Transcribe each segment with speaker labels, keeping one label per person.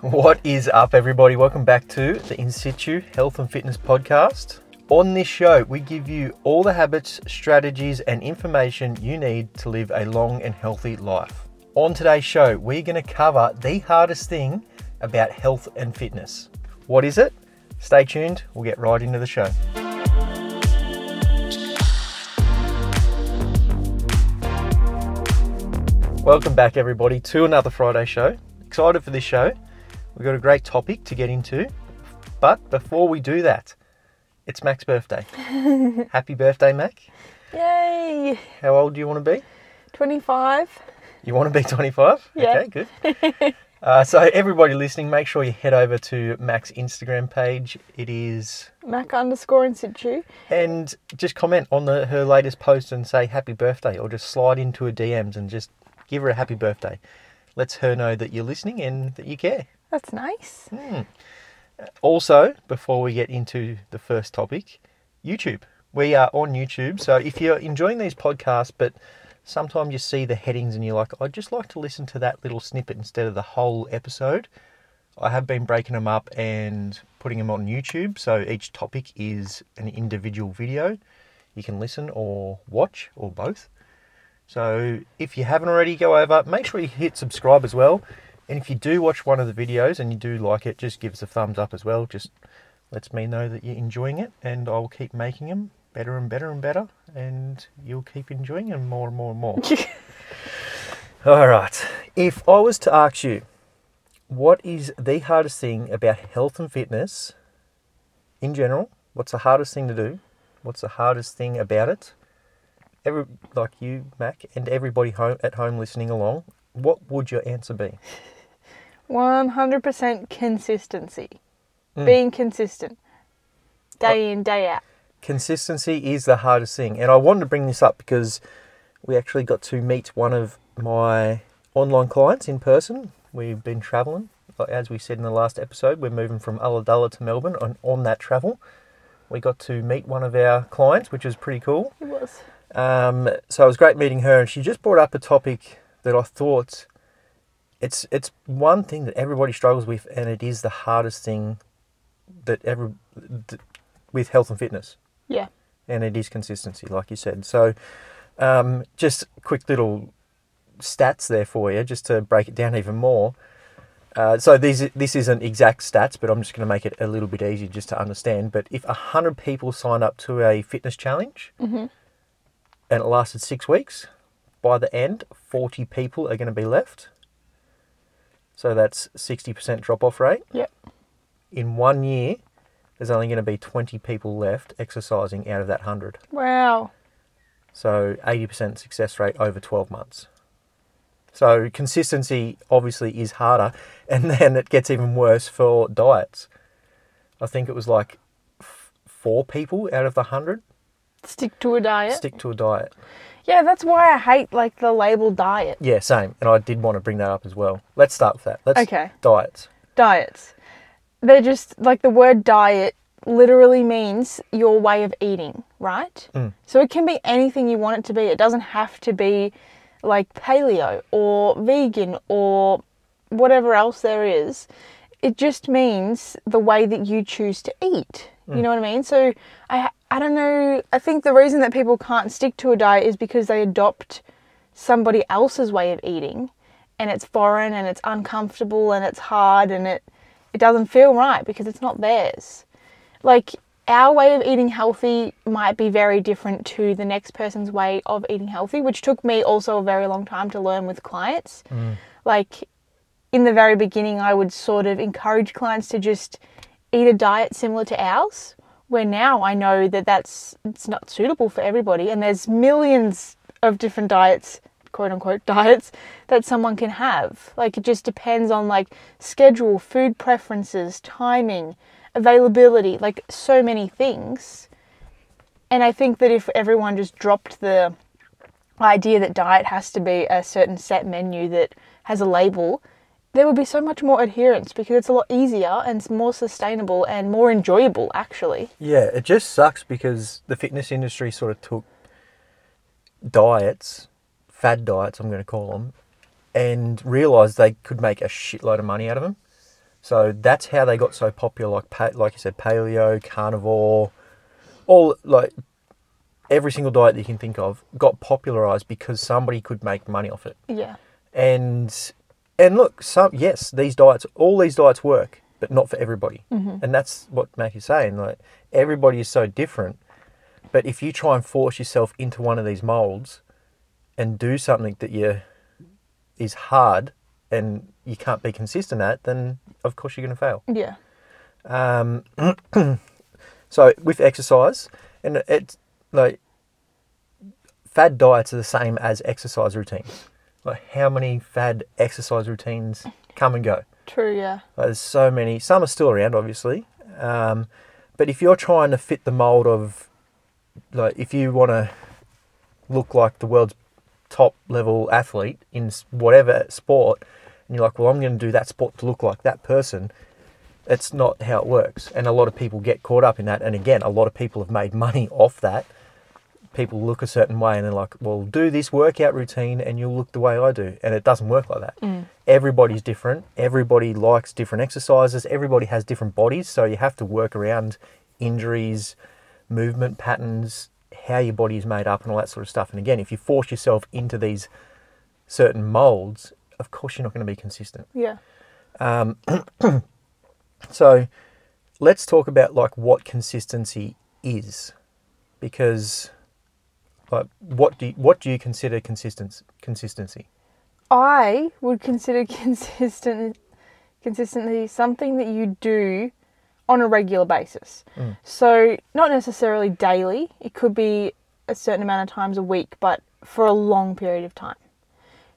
Speaker 1: What is up, everybody? Welcome back to the In Situ Health and Fitness Podcast. On this show, we give you all the habits, strategies, and information you need to live a long and healthy life. On today's show, we're going to cover the hardest thing about health and fitness. What is it? Stay tuned, we'll get right into the show. Welcome back, everybody, to another Friday show. Excited for this show. We've got a great topic to get into. But before we do that, it's Mack's birthday. Happy birthday, Mack.
Speaker 2: Yay!
Speaker 1: How old do you want to be?
Speaker 2: 25.
Speaker 1: You want to be 25?
Speaker 2: Yeah.
Speaker 1: Okay, good. Uh, so, everybody listening, make sure you head over to Mack's Instagram page. It is,
Speaker 2: Mack underscore in situ.
Speaker 1: and just comment on the, her latest post and say happy birthday, or just slide into her DMs and just give her a happy birthday. Let's her know that you're listening and that you care.
Speaker 2: That's nice. Hmm.
Speaker 1: Also, before we get into the first topic, YouTube. We are on YouTube, so if you're enjoying these podcasts, but sometimes you see the headings and you're like, I'd just like to listen to that little snippet instead of the whole episode. I have been breaking them up and putting them on YouTube, so each topic is an individual video. You can listen or watch or both. So if you haven't already, go over, make sure you hit subscribe as well. And if you do watch one of the videos and you do like it, just give us a thumbs up as well. Just lets me know that you're enjoying it, and I'll keep making them better and better and better, and you'll keep enjoying them more and more and more. All right. If I was to ask you, what is the hardest thing about health and fitness in general? What's the hardest thing to do? What's the hardest thing about it? Every like you, Mack, and everybody home at home listening along, what would your answer be?
Speaker 2: 100% consistency.
Speaker 1: Mm.
Speaker 2: Being consistent. Day in, day out.
Speaker 1: consistency is the hardest thing. And I wanted to bring this up because we actually got to meet one of my online clients in person. We've been traveling. As we said in the last episode, we're moving from Ulladulla to Melbourne. On, on that travel, we got to meet one of our clients, which was pretty cool.
Speaker 2: It was.
Speaker 1: Um, so it was great meeting her, and she just brought up a topic that I thought it's it's one thing that everybody struggles with, and it is the hardest thing that ever th- with health and fitness
Speaker 2: Yeah.
Speaker 1: and it is consistency, like you said. So, um, just quick little stats there for you, just to break it down even more. Uh, so these this isn't exact stats, but I'm just going to make it a little bit easier just to understand. But if hundred people sign up to a fitness challenge,
Speaker 2: Mm-hmm.
Speaker 1: and it lasted six weeks, by the end, forty people are going to be left. So that's sixty percent drop off rate.
Speaker 2: Yep.
Speaker 1: In one year, there's only going to be twenty people left exercising out of that hundred.
Speaker 2: Wow.
Speaker 1: So 80% success rate over 12 months. So consistency obviously is harder, and then it gets even worse for diets. I think it was like f- four people out of the hundred
Speaker 2: Stick to a diet.
Speaker 1: stick to a diet.
Speaker 2: Yeah, that's why I hate like the label diet.
Speaker 1: Yeah, same. And I did want to bring that up as well. Let's start with that. Let's
Speaker 2: Okay.
Speaker 1: diets.
Speaker 2: Diets. They're just like the word diet literally means your way of eating, right?
Speaker 1: Mm.
Speaker 2: So it can be anything you want it to be. It doesn't have to be like paleo or vegan or whatever else there is. It just means the way that you choose to eat. You know what I mean? So I I don't know. I think the reason that people can't stick to a diet is because they adopt somebody else's way of eating and it's foreign and it's uncomfortable and it's hard and it it doesn't feel right because it's not theirs. Like our way of eating healthy might be very different to the next person's way of eating healthy, which took me also a very long time to learn with clients. Mm. Like in the very beginning, I would sort of encourage clients to just eat a diet similar to ours, where now I know that that's it's not suitable for everybody, and there's millions of different diets, quote unquote diets, that someone can have. Like it just depends on like schedule, food preferences, timing, availability, like so many things. And I think that if everyone just dropped the idea that diet has to be a certain set menu that has a label, there would be so much more adherence because it's a lot easier and it's more sustainable and more enjoyable actually.
Speaker 1: Yeah, it just sucks because the fitness industry sort of took diets, fad diets, I'm going to call them, and realised they could make a shitload of money out of them. So that's how they got so popular. Like like you said, paleo, carnivore, all like every single diet that you can think of got popularized because somebody could make money off it.
Speaker 2: Yeah.
Speaker 1: And and look, some yes, these diets, all these diets work, but not for everybody.
Speaker 2: Mm-hmm.
Speaker 1: And that's what Mack is saying. Like everybody is so different. But if you try and force yourself into one of these molds and do something that you is hard and you can't be consistent at, then of course you're going to fail.
Speaker 2: Yeah.
Speaker 1: Um, so with exercise, and it's like fad diets are the same as exercise routines. Like how many fad exercise routines come and go?
Speaker 2: True. Yeah.
Speaker 1: Like, there's so many. Some are still around, obviously. Um, but if you're trying to fit the mold of, like, if you want to look like the world's top level athlete in whatever sport, and you're like, well, I'm going to do that sport to look like that person, it's not how it works. And a lot of people get caught up in that. And again, a lot of people have made money off that. People look a certain way and they're like, well, do this workout routine and you'll look the way I do. And it doesn't work like that mm. everybody's different. Everybody likes different exercises. Everybody has different bodies, so you have to work around injuries, movement patterns, how your body is made up, and all that sort of stuff. And again, if you force yourself into these certain molds, of course you're not going to be consistent.
Speaker 2: Yeah.
Speaker 1: Um, so let's talk about like what consistency is, because like what do you, what do you consider consistency?
Speaker 2: I would consider consistent consistency something that you do on a regular basis. Mm. So not necessarily daily. It could be a certain amount of times a week, but for a long period of time.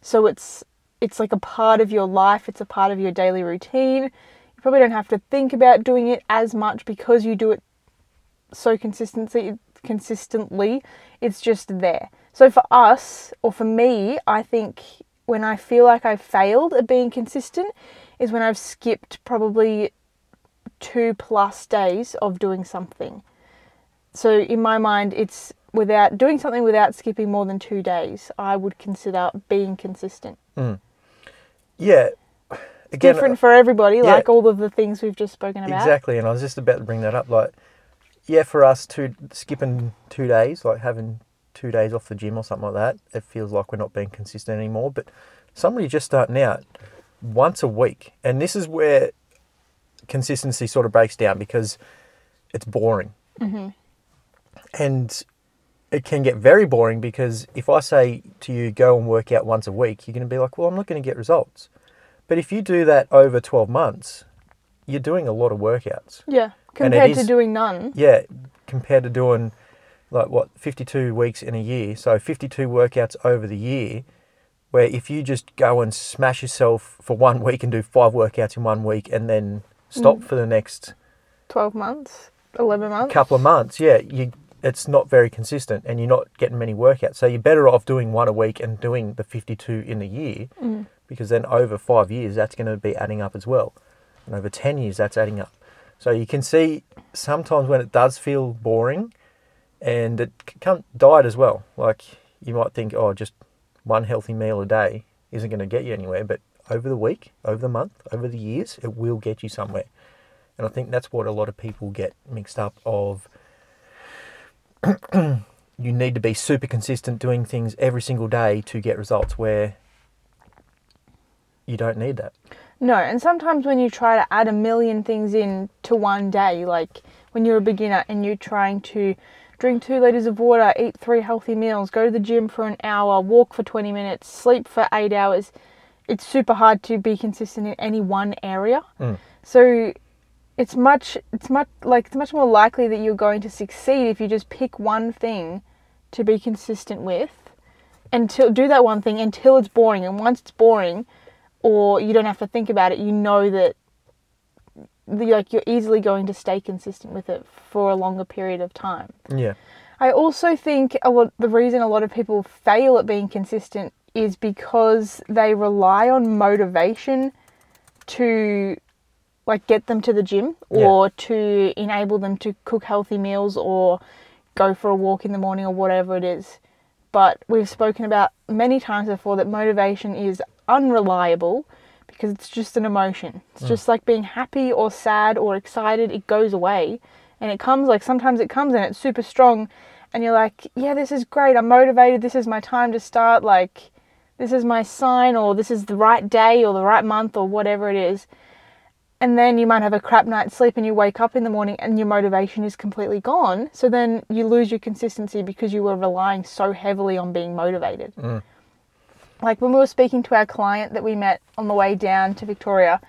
Speaker 2: So it's it's like a part of your life, it's a part of your daily routine. You probably don't have to think about doing it as much because you do it so consistently consistently it's just there so for us or for me i think when i feel like i've failed at being consistent is when i've skipped probably two plus days of doing something so in my mind it's without doing something without skipping more than two days i would consider being consistent mm.
Speaker 1: Yeah, again,
Speaker 2: different uh, for everybody
Speaker 1: yeah.
Speaker 2: like all of the things we've just spoken about
Speaker 1: Exactly, and I was just about to bring that up. Like, yeah, for us, two skipping two days, like having two days off the gym or something like that, it feels like we're not being consistent anymore. But somebody just starting out once a week, and this is where consistency sort of breaks down because it's boring, mm-hmm. and it can get very boring because if I say to you go and work out once a week, you're going to be like, well, I'm not going to get results. But if you do that over 12 months, you're doing a lot of workouts.
Speaker 2: yeah Compared to doing none
Speaker 1: Yeah, compared to doing like what 52 weeks in a year. So 52 workouts over the year where if you just go and smash yourself for one week and do five workouts in one week and then stop
Speaker 2: Mm.
Speaker 1: for the next
Speaker 2: 12 months 11 months
Speaker 1: couple of months, yeah, you it's not very consistent and you're not getting many workouts. So you're better off doing one a week and doing the 52 in the year because then over 5 years that's going to be adding up as well. And over 10 years that's adding up. So you can see sometimes when it does feel boring and it can diet as well. Like you might think oh just one healthy meal a day isn't going to get you anywhere, but over the week, over the month, over the years, it will get you somewhere. And I think that's what a lot of people get mixed up of you need to be super consistent doing things every single day to get results where you don't need that.
Speaker 2: No, and sometimes when you try to add a million things in to one day, like when you're a beginner and you're trying to drink two liters of water, eat three healthy meals, go to the gym for an hour, walk for 20 minutes, sleep for eight hours, it's super hard to be consistent in any one area.
Speaker 1: Mm.
Speaker 2: So it's much, it's much like it's much more likely that you're going to succeed if you just pick one thing to be consistent with until do that one thing until it's boring and once it's boring or you don't have to think about it you know that the, like you're easily going to stay consistent with it for a longer period of time
Speaker 1: Yeah.
Speaker 2: i also think a lot the reason a lot of people fail at being consistent is because they rely on motivation to like get them to the gym
Speaker 1: Yeah.
Speaker 2: or to enable them to cook healthy meals or go for a walk in the morning or whatever it is. But we've spoken about many times before that motivation is unreliable because it's just an emotion.
Speaker 1: Mm.
Speaker 2: It's just like being happy or sad or excited. It goes away, and it comes like sometimes it comes and it's super strong, and you're like, yeah, this is great. I'm motivated. This is my time to start. Like, this is my sign, or this is the right day, or the right month, or whatever it is. And then you might have a crap night's sleep and you wake up in the morning and your motivation is completely gone. So then you lose your consistency because you were relying so heavily on being motivated. Mm. Like when we were speaking to our client that we met on the way down to Victoria,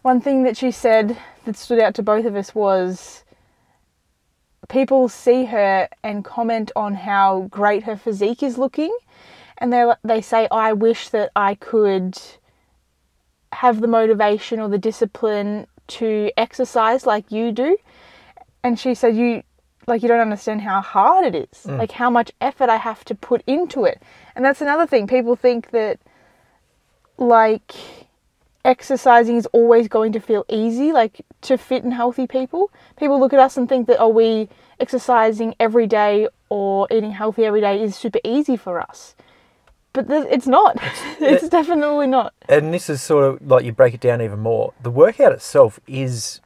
Speaker 2: one thing that she said that stood out to both of us was people see her and comment on how great her physique is looking and they they say I wish that I could have the motivation or the discipline to exercise like you do. And she said you like you don't understand how hard it is mm. like how much effort i have to put into it. And that's another thing. People think that like exercising is always going to feel easy like to fit and healthy people. People look at us and think that are we exercising every day or eating healthy every day is super easy for us but th- it's not it's definitely not
Speaker 1: and this is sort of like you break it down even more. The workout itself is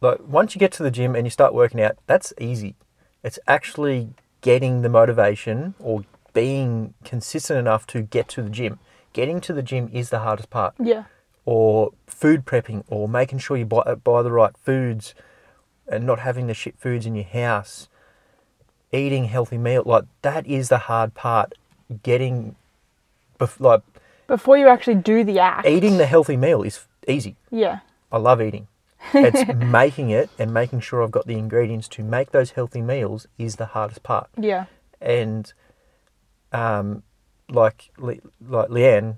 Speaker 1: like once you get to the gym and you start working out, that's easy. It's actually getting the motivation or being consistent enough to get to the gym. Getting to the gym is the hardest part.
Speaker 2: yeah
Speaker 1: Or food prepping, or making sure you buy, buy the right foods and not having the shit foods in your house. Eating healthy meal, like that is the hard part. Getting, bef- like
Speaker 2: before you actually do the act
Speaker 1: eating the healthy meal is easy.
Speaker 2: yeah
Speaker 1: I love eating. It's making it and making sure I've got the ingredients to make those healthy meals is the hardest part.
Speaker 2: yeah
Speaker 1: And um, like Le- like Leanne,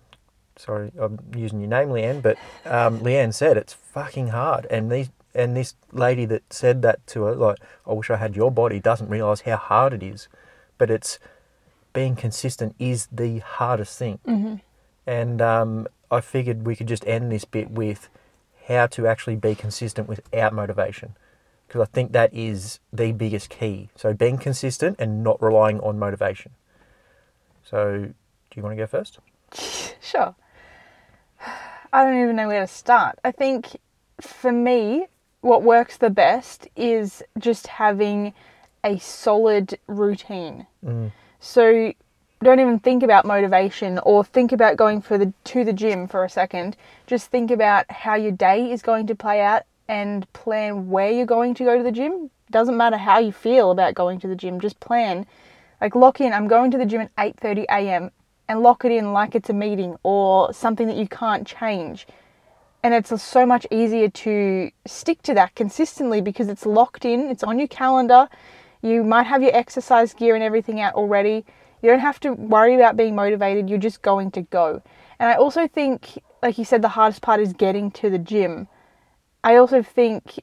Speaker 1: sorry, I'm using your name, Leanne, but um, Leanne said it's fucking hard. And these and this lady that said that to her, like, I wish I had your body, doesn't realize how hard it is. But it's being consistent is the hardest thing.
Speaker 2: Mm-hmm.
Speaker 1: And um, I figured we could just end this bit with how to actually be consistent without motivation. Because I think that is the biggest key. So being consistent and not relying on motivation. So, do you want to go first?
Speaker 2: Sure. I don't even know where to start. I think for me, what works the best is just having a solid routine. So don't even think about motivation or think about going for the to the gym for a second. Just think about how your day is going to play out and plan where you're going to go to the gym. Doesn't matter how you feel about going to the gym, just plan. Like lock in, I'm going to the gym at 8:30 a.m. and lock it in like it's a meeting or something that you can't change. And it's so much easier to stick to that consistently because it's locked in, it's on your calendar. You might have your exercise gear and everything out already. You don't have to worry about being motivated, you're just going to go. And I also think, like you said, the hardest part is getting to the gym. I also think,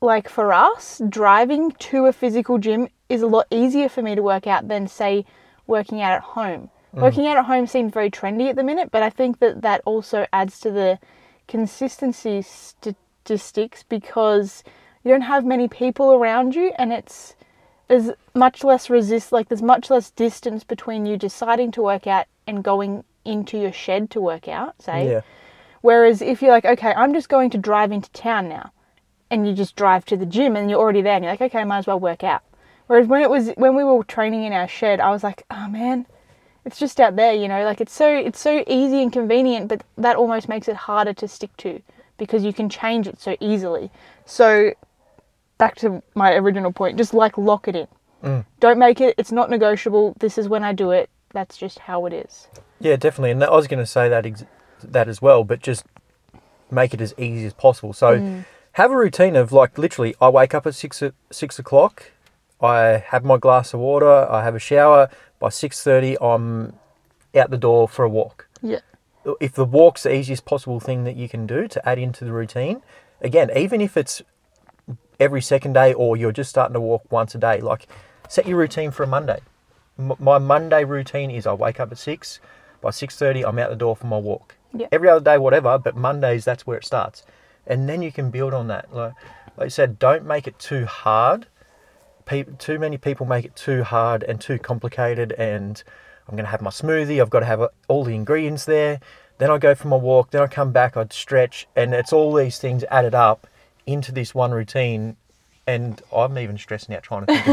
Speaker 2: like for us, driving to a physical gym is a lot easier for me to work out than, say, working out at home. Mm. Working out at home seems very trendy at the minute, but I think that that also adds to the consistency statistics because you don't have many people around you and it's there's much less resist like there's much less distance between you deciding to work out and going into your shed to work out say.
Speaker 1: Yeah.
Speaker 2: whereas if you're like okay i'm just going to drive into town now and you just drive to the gym and you're already there and you're like okay I might as well work out. Whereas when it was when we were training in our shed i was like oh man it's just out there you know? Like it's so it's so easy and convenient but that almost makes it harder to stick to because you can change it so easily. So back to my original point just like lock it in mm. don't make it it's not negotiable this is when i do it that's just how it is
Speaker 1: Yeah, definitely. And I was going to say that ex- that as well, but just make it as easy as possible. So mm. have a routine of like literally, I wake up at six o- six o'clock. I have my glass of water. I have a shower. By six thirty, I'm out the door for a walk.
Speaker 2: yeah
Speaker 1: If the walk's the easiest possible thing that you can do to add into the routine, again, even if it's every second day or you're just starting to walk once a day, like set your routine for a Monday. M- my Monday routine is I wake up at six. By six thirty, I'm out the door for my walk. Every other day, whatever, but Mondays that's where it starts, and then you can build on that. Like, like I said, don't make it too hard. Pe- too many people make it too hard and too complicated, and I'm going to have my smoothie. I've got to have uh, all the ingredients there. then I go for my walk, then I come back, I'd stretch, and it's all these things added up into this one routine. And I'm even stressing out trying to think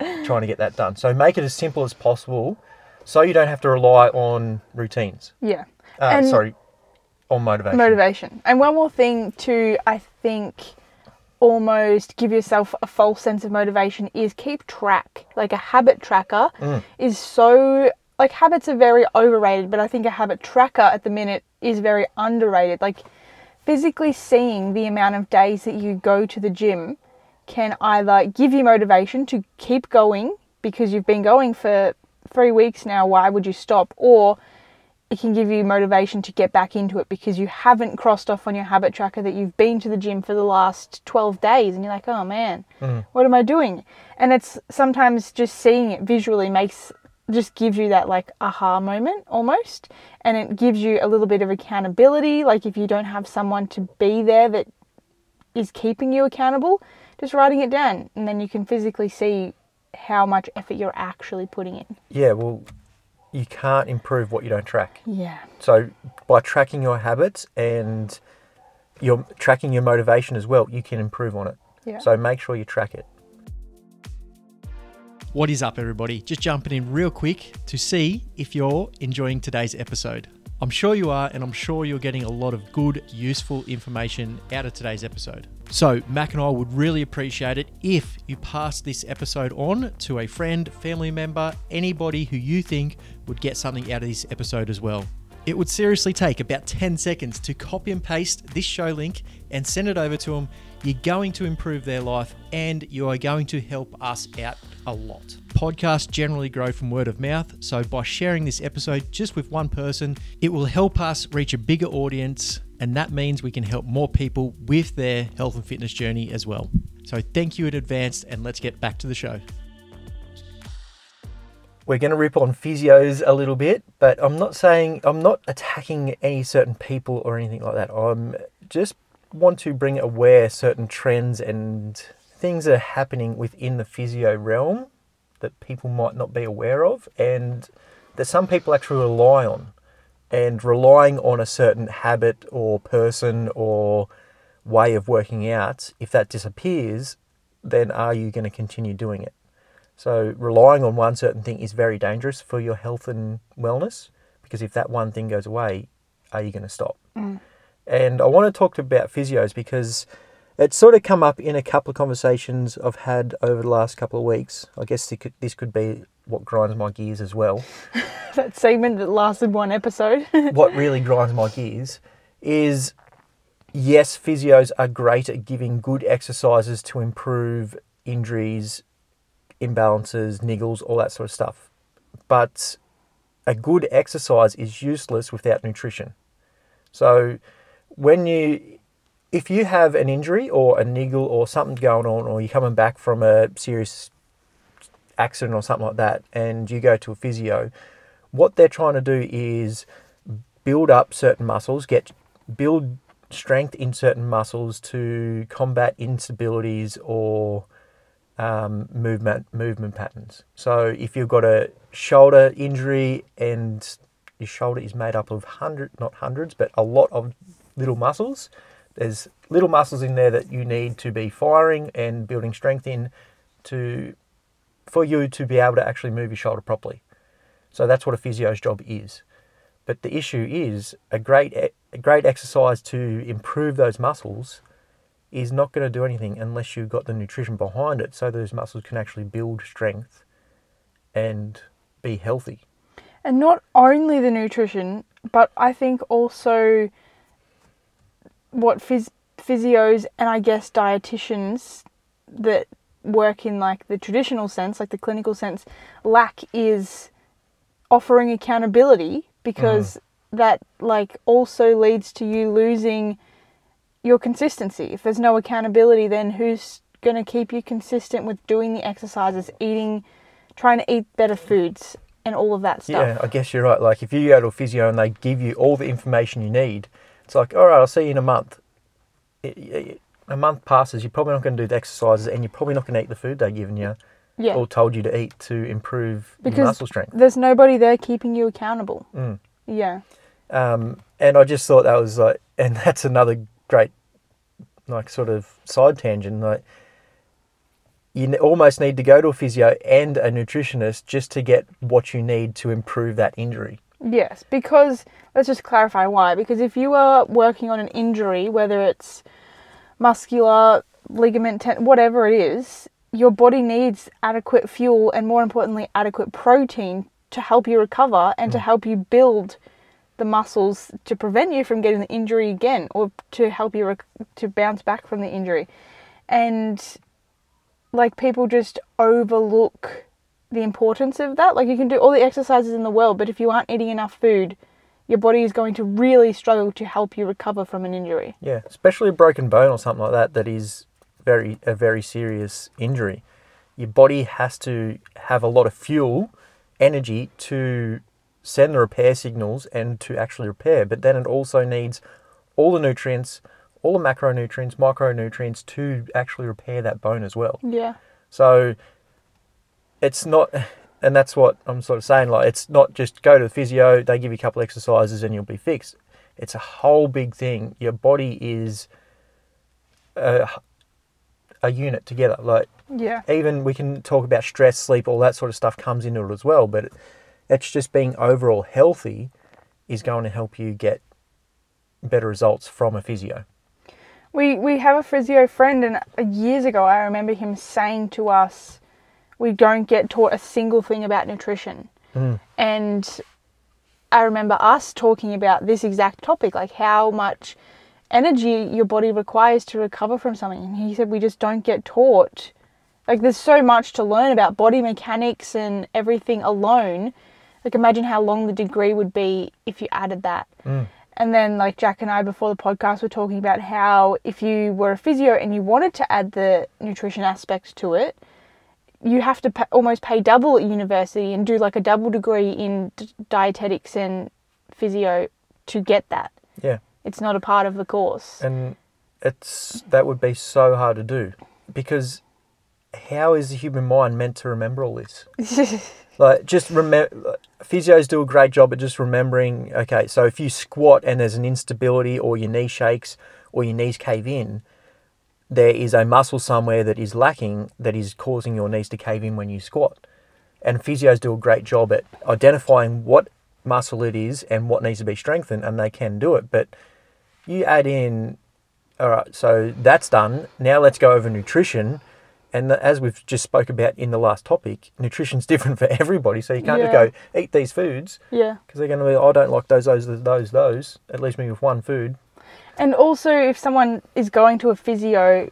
Speaker 1: about trying to get that done. So make it as simple as possible, so you don't have to rely on routines.
Speaker 2: Yeah.
Speaker 1: Uh,
Speaker 2: And-
Speaker 1: sorry, on motivation.
Speaker 2: motivation. And one more thing to, I think, almost give yourself a false sense of motivation is keep track. Like a habit tracker
Speaker 1: Mm.
Speaker 2: is so, like habits are very overrated, but I think a habit tracker at the minute is very underrated. Like physically seeing the amount of days that you go to the gym can either give you motivation to keep going because you've been going for three weeks now, why would you stop? Or it can give you motivation to get back into it because you haven't crossed off on your habit tracker that you've been to the gym for the last 12 days and you're like, oh man, mm. what am I doing? And it's sometimes just seeing it visually makes just gives you that like aha moment almost and it gives you a little bit of accountability like if you don't have someone to be there that is keeping you accountable just writing it down and then you can physically see how much effort you're actually putting in
Speaker 1: Yeah, well, you can't improve what you don't track.
Speaker 2: yeah
Speaker 1: So by tracking your habits and you're tracking your motivation as well, you can improve on it.
Speaker 2: Yeah.
Speaker 1: So make sure you track it.
Speaker 3: What is up, everybody? Just jumping in real quick to see if you're enjoying today's episode. I'm sure you are, and I'm sure you're getting a lot of good, useful information out of today's episode. So, Mack and I would really appreciate it if you pass this episode on to a friend, family member, anybody who you think would get something out of this episode as well. It would seriously take about 10 seconds to copy and paste this show link and send it over to them. You're going to improve their life and you are going to help us out a lot. Podcasts generally grow from word of mouth, so by sharing this episode just with one person, it will help us reach a bigger audience, and that means we can help more people with their health and fitness journey as well. So thank you in advance, and let's get back to the show.
Speaker 1: We're going to rip on physios a little bit, but I'm not saying I'm not attacking any certain people or anything like that. I'm just want to bring aware certain trends and things that are happening within the physio realm that people might not be aware of and that some people actually rely on. And relying on a certain habit or person or way of working out, if that disappears, then are you going to continue doing it? So relying on one certain thing is very dangerous for your health and wellness because if that one thing goes away, are you going to stop? Mm. And I want to talk about physios because it's sort of come up in a couple of conversations I've had over the last couple of weeks. I guess it could, this could be what grinds my gears as well.
Speaker 2: that segment that lasted one episode
Speaker 1: what really grinds my gears is yes, physios are great at giving good exercises to improve injuries, imbalances, niggles, all that sort of stuff. But a good exercise is useless without nutrition. So when you if you have an injury or a niggle or something going on or you're coming back from a serious accident or something like that and you go to a physio, what they're trying to do is build up certain muscles, get build strength in certain muscles to combat instabilities or um, movement movement patterns. So if you've got a shoulder injury and your shoulder is made up of hundred not hundreds but a lot of little muscles, there's little muscles in there that you need to be firing and building strength in to for you to be able to actually move your shoulder properly. So that's what a physio's job is. But the issue is a great a great exercise to improve those muscles is not going to do anything unless you've got the nutrition behind it so those muscles can actually build strength and be healthy.
Speaker 2: and not only the nutrition but i think also what phys- physios and i guess dietitians that work in like the traditional sense like the clinical sense lack is offering accountability because mm-hmm. that like also leads to you losing your consistency. If there's no accountability then who's going to keep you consistent with doing the exercises eating trying to eat better foods and all of that stuff.
Speaker 1: Yeah, I guess you're right. Like if you go to a physio and they give you all the information you need, it's like, all right, I'll see you in a month. It- it- a month passes, you're probably not going to do the exercises, and you're probably not going to eat the food they're giving you
Speaker 2: yeah
Speaker 1: or told you to eat to improve your
Speaker 2: Because
Speaker 1: muscle strength.
Speaker 2: there's nobody there keeping you accountable
Speaker 1: Mm.
Speaker 2: yeah
Speaker 1: Um, and I just thought that was like, and that's another great, like, sort of side tangent. Like, you almost need to go to a physio and a nutritionist just to get what you need to improve that injury.
Speaker 2: Yes, because let's just clarify why. Because if you are working on an injury, whether it's muscular, ligament, ten- whatever it is, your body needs adequate fuel and, more importantly, adequate protein to help you recover and to hmm. help you build the muscles to prevent you from getting the injury again or to help you rec- to bounce back from the injury. And like people just overlook the importance of that. Like you can do all the exercises in the world, but if you aren't eating enough food, your body is going to really struggle to help you recover from an injury.
Speaker 1: Yeah, especially a broken bone or something like that that is very a very serious injury. Your body has to have a lot of fuel, energy to send the repair signals and to actually repair, but then it also needs all the nutrients, all the macronutrients, micronutrients to actually repair that bone as well.
Speaker 2: Yeah.
Speaker 1: So it's not, and that's what I'm sort of saying. Like, it's not just go to the physio, they give you a couple exercises and you'll be fixed. It's a whole big thing. Your body is a, a unit together. Like,
Speaker 2: Yeah.
Speaker 1: even we can talk about stress, sleep, all that sort of stuff comes into it as well. But it's just being overall healthy is going to help you get better results from a physio.
Speaker 2: We we have a physio friend, and uh, years ago I remember him saying to us, "We don't get taught a single thing about nutrition." Mm. And I remember us talking about this exact topic, like how much energy your body requires to recover from something. And he said we just don't get taught. Like there's so much to learn about body mechanics and everything alone. Like imagine how long the degree would be if you added that. Mm. And then, like Jack and I before the podcast were talking about how if you were a physio and you wanted to add the nutrition aspect to it, you have to almost pay double at university and do like a double degree in d- dietetics and physio to get that.
Speaker 1: Yeah.
Speaker 2: It's not a part of the course.
Speaker 1: and it's that would be so hard to do because how is the human mind meant to remember all this like just remember physios do a great job at just remembering okay so if you squat and there's an instability or your knee shakes or your knees cave in there is a muscle somewhere that is lacking that is causing your knees to cave in when you squat. And physios do a great job at identifying what muscle it is and what needs to be strengthened and they can do it. But you add in all right so that's done. Now let's go over nutrition. And as we've just spoke about in the last topic nutrition's different for everybody. So you can't just go eat these foods
Speaker 2: yeah.
Speaker 1: because they're going to be oh, i don't like those those those those. At least me with one food
Speaker 2: And also, if someone is going to a physio,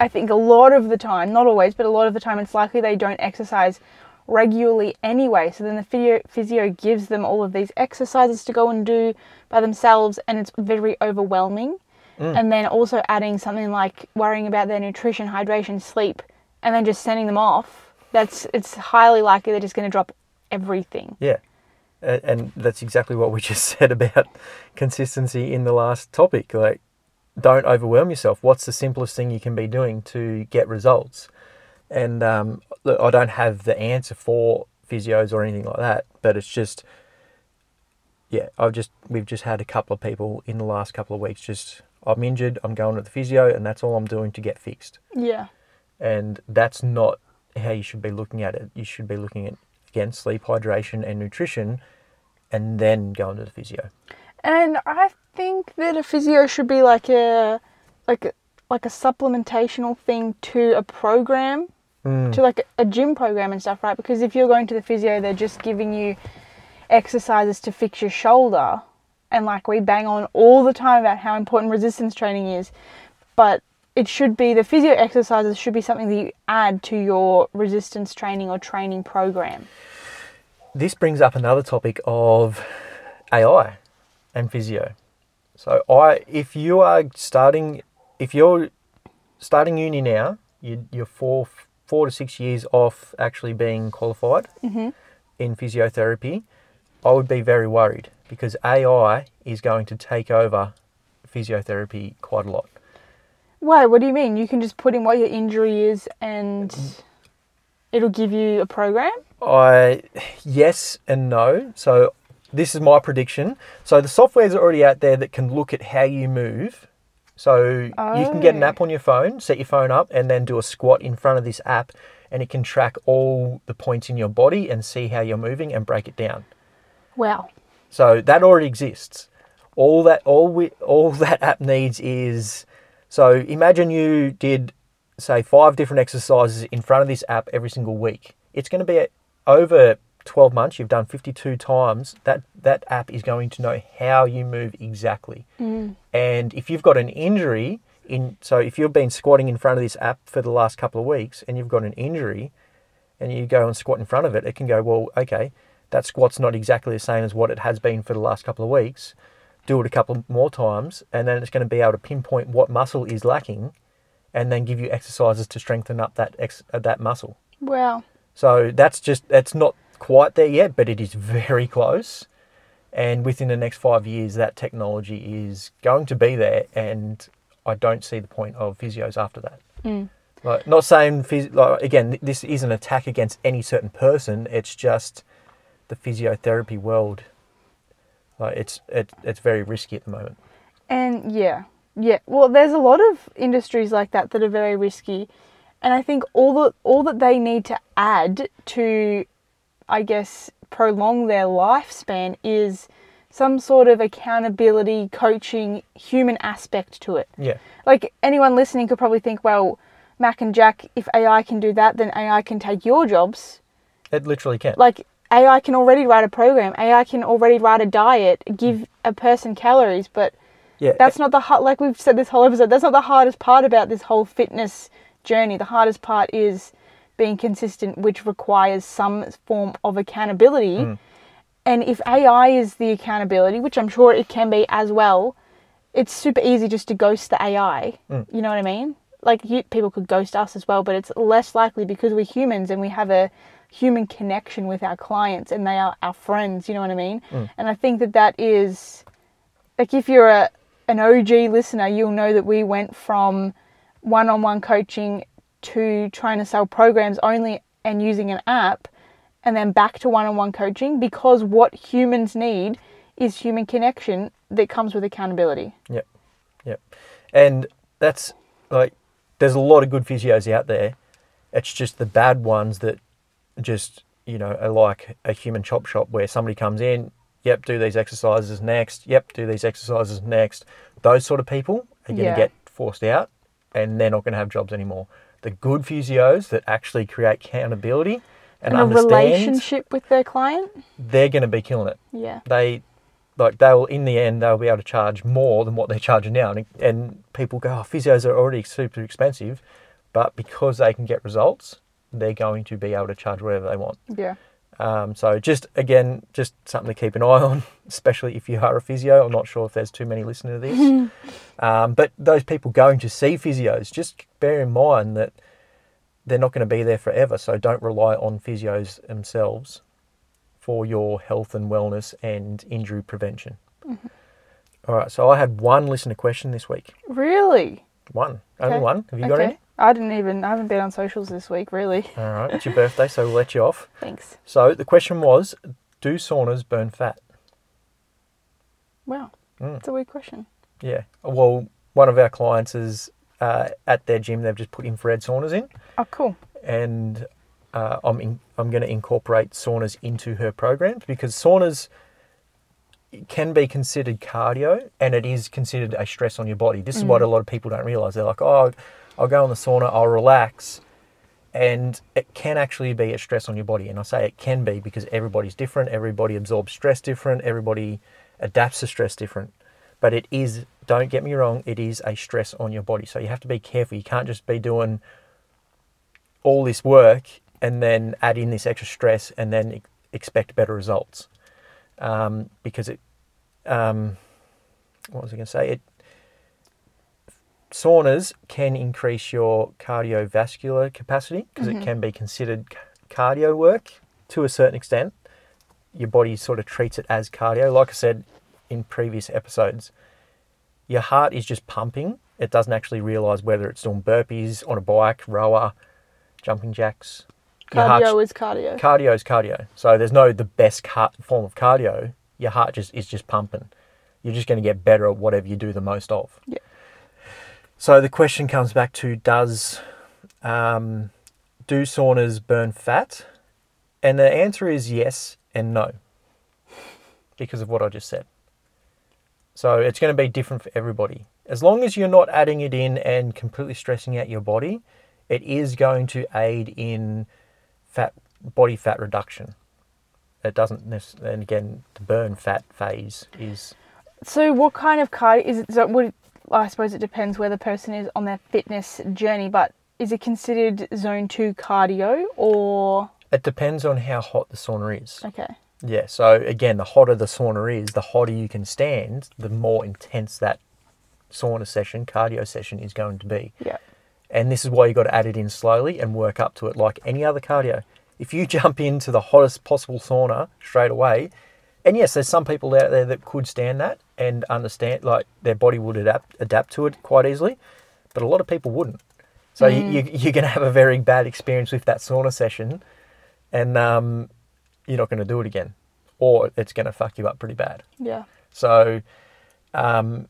Speaker 2: I think a lot of the time, not always, but a lot of the time, it's likely they don't exercise regularly anyway. So then the physio, physio gives them all of these exercises to go and do by themselves, and it's very overwhelming. Mm. And then also adding something like worrying about their nutrition, hydration, sleep, and then just sending them off. That's it's highly likely they're just going to drop everything.
Speaker 1: yeah and that's exactly what we just said about consistency in the last topic like don't overwhelm yourself what's the simplest thing you can be doing to get results and um, i don't have the answer for physios or anything like that but it's just yeah i've just we've just had a couple of people in the last couple of weeks just i'm injured i'm going to the physio and that's all i'm doing to get fixed
Speaker 2: Yeah.
Speaker 1: and that's not how you should be looking at it. You should be looking at again sleep, hydration, and nutrition, and then go into the physio.
Speaker 2: And I think that a physio should be like a like a, like a supplementational thing to a program, mm. to like a gym program and stuff, right? Because if you're going to the physio, they're just giving you exercises to fix your shoulder, and like we bang on all the time about how important resistance training is, but it should be the physio exercises should be something that you add to your resistance training or training program.
Speaker 1: This brings up another topic of AI and physio. So I, if you are starting, if you're starting uni now, you, you're four four to six years off actually being qualified mm-hmm. in physiotherapy. I would be very worried because AI is going to take over physiotherapy quite a lot.
Speaker 2: Why? What do you mean? You can just put in what your injury is and it'll give you a program?
Speaker 1: I yes and no. So this is my prediction. So the software's already out there that can look at how you move. So you can get an
Speaker 2: Oh.
Speaker 1: app on your phone, set your phone up, and then do a squat in front of this app, and it can track all the points in your body and see how you're moving and break it down.
Speaker 2: Wow.
Speaker 1: So that already exists. All that all we all that app needs is so imagine you did say five different exercises in front of this app every single week. It's going to be over 12 months you've done 52 times that that app is going to know how you move exactly. Mm. And if you've got an injury in so if you've been squatting in front of this app for the last couple of weeks and you've got an injury and you go and squat in front of it, it can go, well, okay, that squat's not exactly the same as what it has been for the last couple of weeks. Do it a couple more times, and then it's going to be able to pinpoint what muscle is lacking, and then give you exercises to strengthen up that ex- uh, that muscle.
Speaker 2: Wow.
Speaker 1: So that's just that's not quite there yet, but it is very close. And within the next five years, that technology is going to be there, and I don't see the point of physios after that.
Speaker 2: Mm.
Speaker 1: Like, not saying phys- like again, this isn't an attack against any certain person. It's just the physiotherapy world. Like it's it, it's very risky at the moment.
Speaker 2: And yeah, yeah. Well, there's a lot of industries like that that are very risky, and I think all the all that they need to add to, I guess, prolong their lifespan is some sort of accountability, coaching, human aspect to it.
Speaker 1: Yeah,
Speaker 2: Like anyone listening could probably think, well, Mack and Jack, if AI can do that, then AI can take your jobs.
Speaker 1: it literally can.
Speaker 2: Like AI can already write a program, AI can already write a diet, mm. give a person calories, but
Speaker 1: yeah,
Speaker 2: that's not the hard, like we've said this whole episode, that's not the hardest part about this whole fitness journey. The hardest part is being consistent, which requires some form of accountability. Mm. And if AI is the accountability, which I'm sure it can be as well, it's super easy just to ghost the AI. Mm. You know what I mean? Like you, people could ghost us as well, but it's less likely because we're humans and we have a human connection with our clients and they are our friends. You know what I mean? Mm. And I think that that is like if you're a an OG listener, you'll know that we went from one-on-one coaching to trying to sell programs only and using an app and then back to one-on-one coaching because what humans need is human connection that comes with accountability.
Speaker 1: Yep, yep. And that's like, there's a lot of good physios out there. It's just the bad ones that just, you know, like a human chop shop where somebody comes in, yep, do these exercises next, yep, do these exercises next. Those sort of people are going to
Speaker 2: Yeah.
Speaker 1: get forced out and they're not going to have jobs anymore. The good physios that actually create accountability and,
Speaker 2: And, a relationship with their client.
Speaker 1: they're going to be killing it
Speaker 2: Yeah.
Speaker 1: they like they'll in the end they'll be able to charge more than what they're charging now and, and people go oh physios are already super expensive but because they can get results they're going to be able to charge whatever they want
Speaker 2: Yeah.
Speaker 1: um, so just again just something to keep an eye on especially if you are a physio i'm not sure if there's too many listening to this um, but those people going to see physios just bear in mind that they're not going to be there forever so don't rely on physios themselves for your health and wellness and injury prevention. All right, so I had one listener question this week.
Speaker 2: Really?
Speaker 1: One, only one. Have you got any?
Speaker 2: I didn't even I haven't been on socials this week, really.
Speaker 1: All right, it's your birthday, so we'll let you off.
Speaker 2: Thanks.
Speaker 1: So the question was, do saunas burn fat?
Speaker 2: Wow.
Speaker 1: Mm.
Speaker 2: That's a weird question.
Speaker 1: Yeah. Well, one of our clients is uh, at their gym. They've just put infrared saunas in,
Speaker 2: Oh cool.
Speaker 1: and uh, I'm in, I'm going to incorporate saunas into her programs because saunas can be considered cardio and it is considered a stress on your body. This is what a lot of people don't realize. They're like, oh, I'll go in the sauna, I'll relax. And it can actually be a stress on your body. And I say it can be because everybody's different. Everybody absorbs stress different. Everybody adapts to stress different. But it is, don't get me wrong, it is a stress on your body. So you have to be careful. You can't just be doing all this work and then add in this extra stress and then expect better results. Um, because it, um, what was I going to say? It saunas can increase your cardiovascular capacity because it mm-hmm. can be considered cardio work to a certain extent. Your body sort of treats it as cardio. Like I said in previous episodes, your heart is just pumping. It doesn't actually realize whether it's doing burpees on a bike, rower, jumping jacks.
Speaker 2: Cardio is cardio.
Speaker 1: cardio is cardio. So there's no the best car- form of cardio. your heart just is just pumping. You're just going to get better at whatever you do the most of.
Speaker 2: Yeah.
Speaker 1: So the question comes back to does um, do saunas burn fat? And the answer is yes and no, because of what I just said. So it's going to be different for everybody. As long as you're not adding it in and completely stressing out your body, it is going to aid in fat body fat reduction. It doesn't necessarily, and again, the burn fat phase is
Speaker 2: So, what kind of cardio is it? So I suppose it depends where the person is on their fitness journey, but is it considered zone two cardio or
Speaker 1: it depends on how hot the sauna is.
Speaker 2: okay?
Speaker 1: Yeah, so again, the hotter the sauna is, the hotter you can stand, the more intense that sauna session, cardio session is going to be.
Speaker 2: Yeah,
Speaker 1: And this is why you got to add it in slowly and work up to it like any other cardio. If you jump into the hottest possible sauna straight away, and yes, there's some people out there that could stand that and understand, like their body would adapt adapt to it quite easily, but a lot of people wouldn't. So you, you, you're going to have a very bad experience with that sauna session, and um, you're not going to do it again, or it's going to fuck you up pretty bad.
Speaker 2: yeah,
Speaker 1: So, um,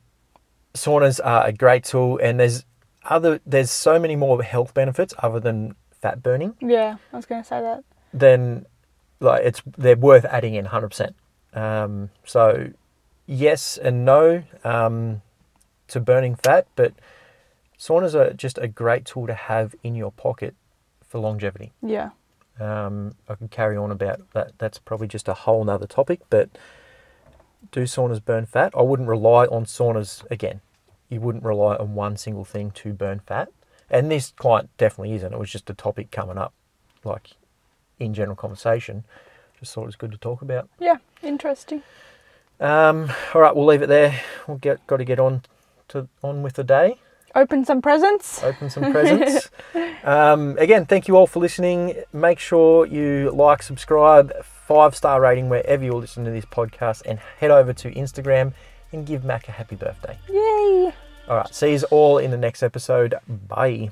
Speaker 1: saunas are a great tool, and there's other there's so many more health benefits other than fat burning.
Speaker 2: yeah. I was going to say that.
Speaker 1: Then, like it's they're worth adding in hundred percent. Um, so, yes and no um, to burning fat, but saunas are just a great tool to have in your pocket for longevity.
Speaker 2: Yeah,
Speaker 1: Um, I can carry on about that. That's probably just a whole nother topic, but do saunas burn fat? I wouldn't rely on saunas again. You wouldn't rely on one single thing to burn fat. And this client definitely isn't. It was just a topic coming up, like in general conversation. Just thought it was good to talk about.
Speaker 2: yeah. Interesting.
Speaker 1: Um, all right, we'll leave it there. We'll get got to get on to on with the day.
Speaker 2: Open some presents.
Speaker 1: open some presents. um, again, thank you all for listening. Make sure you like, subscribe, five star rating wherever you're listening to this podcast, and head over to Instagram and give Mack a happy birthday.
Speaker 2: Yay!
Speaker 1: All right, see you all in the next episode. Bye.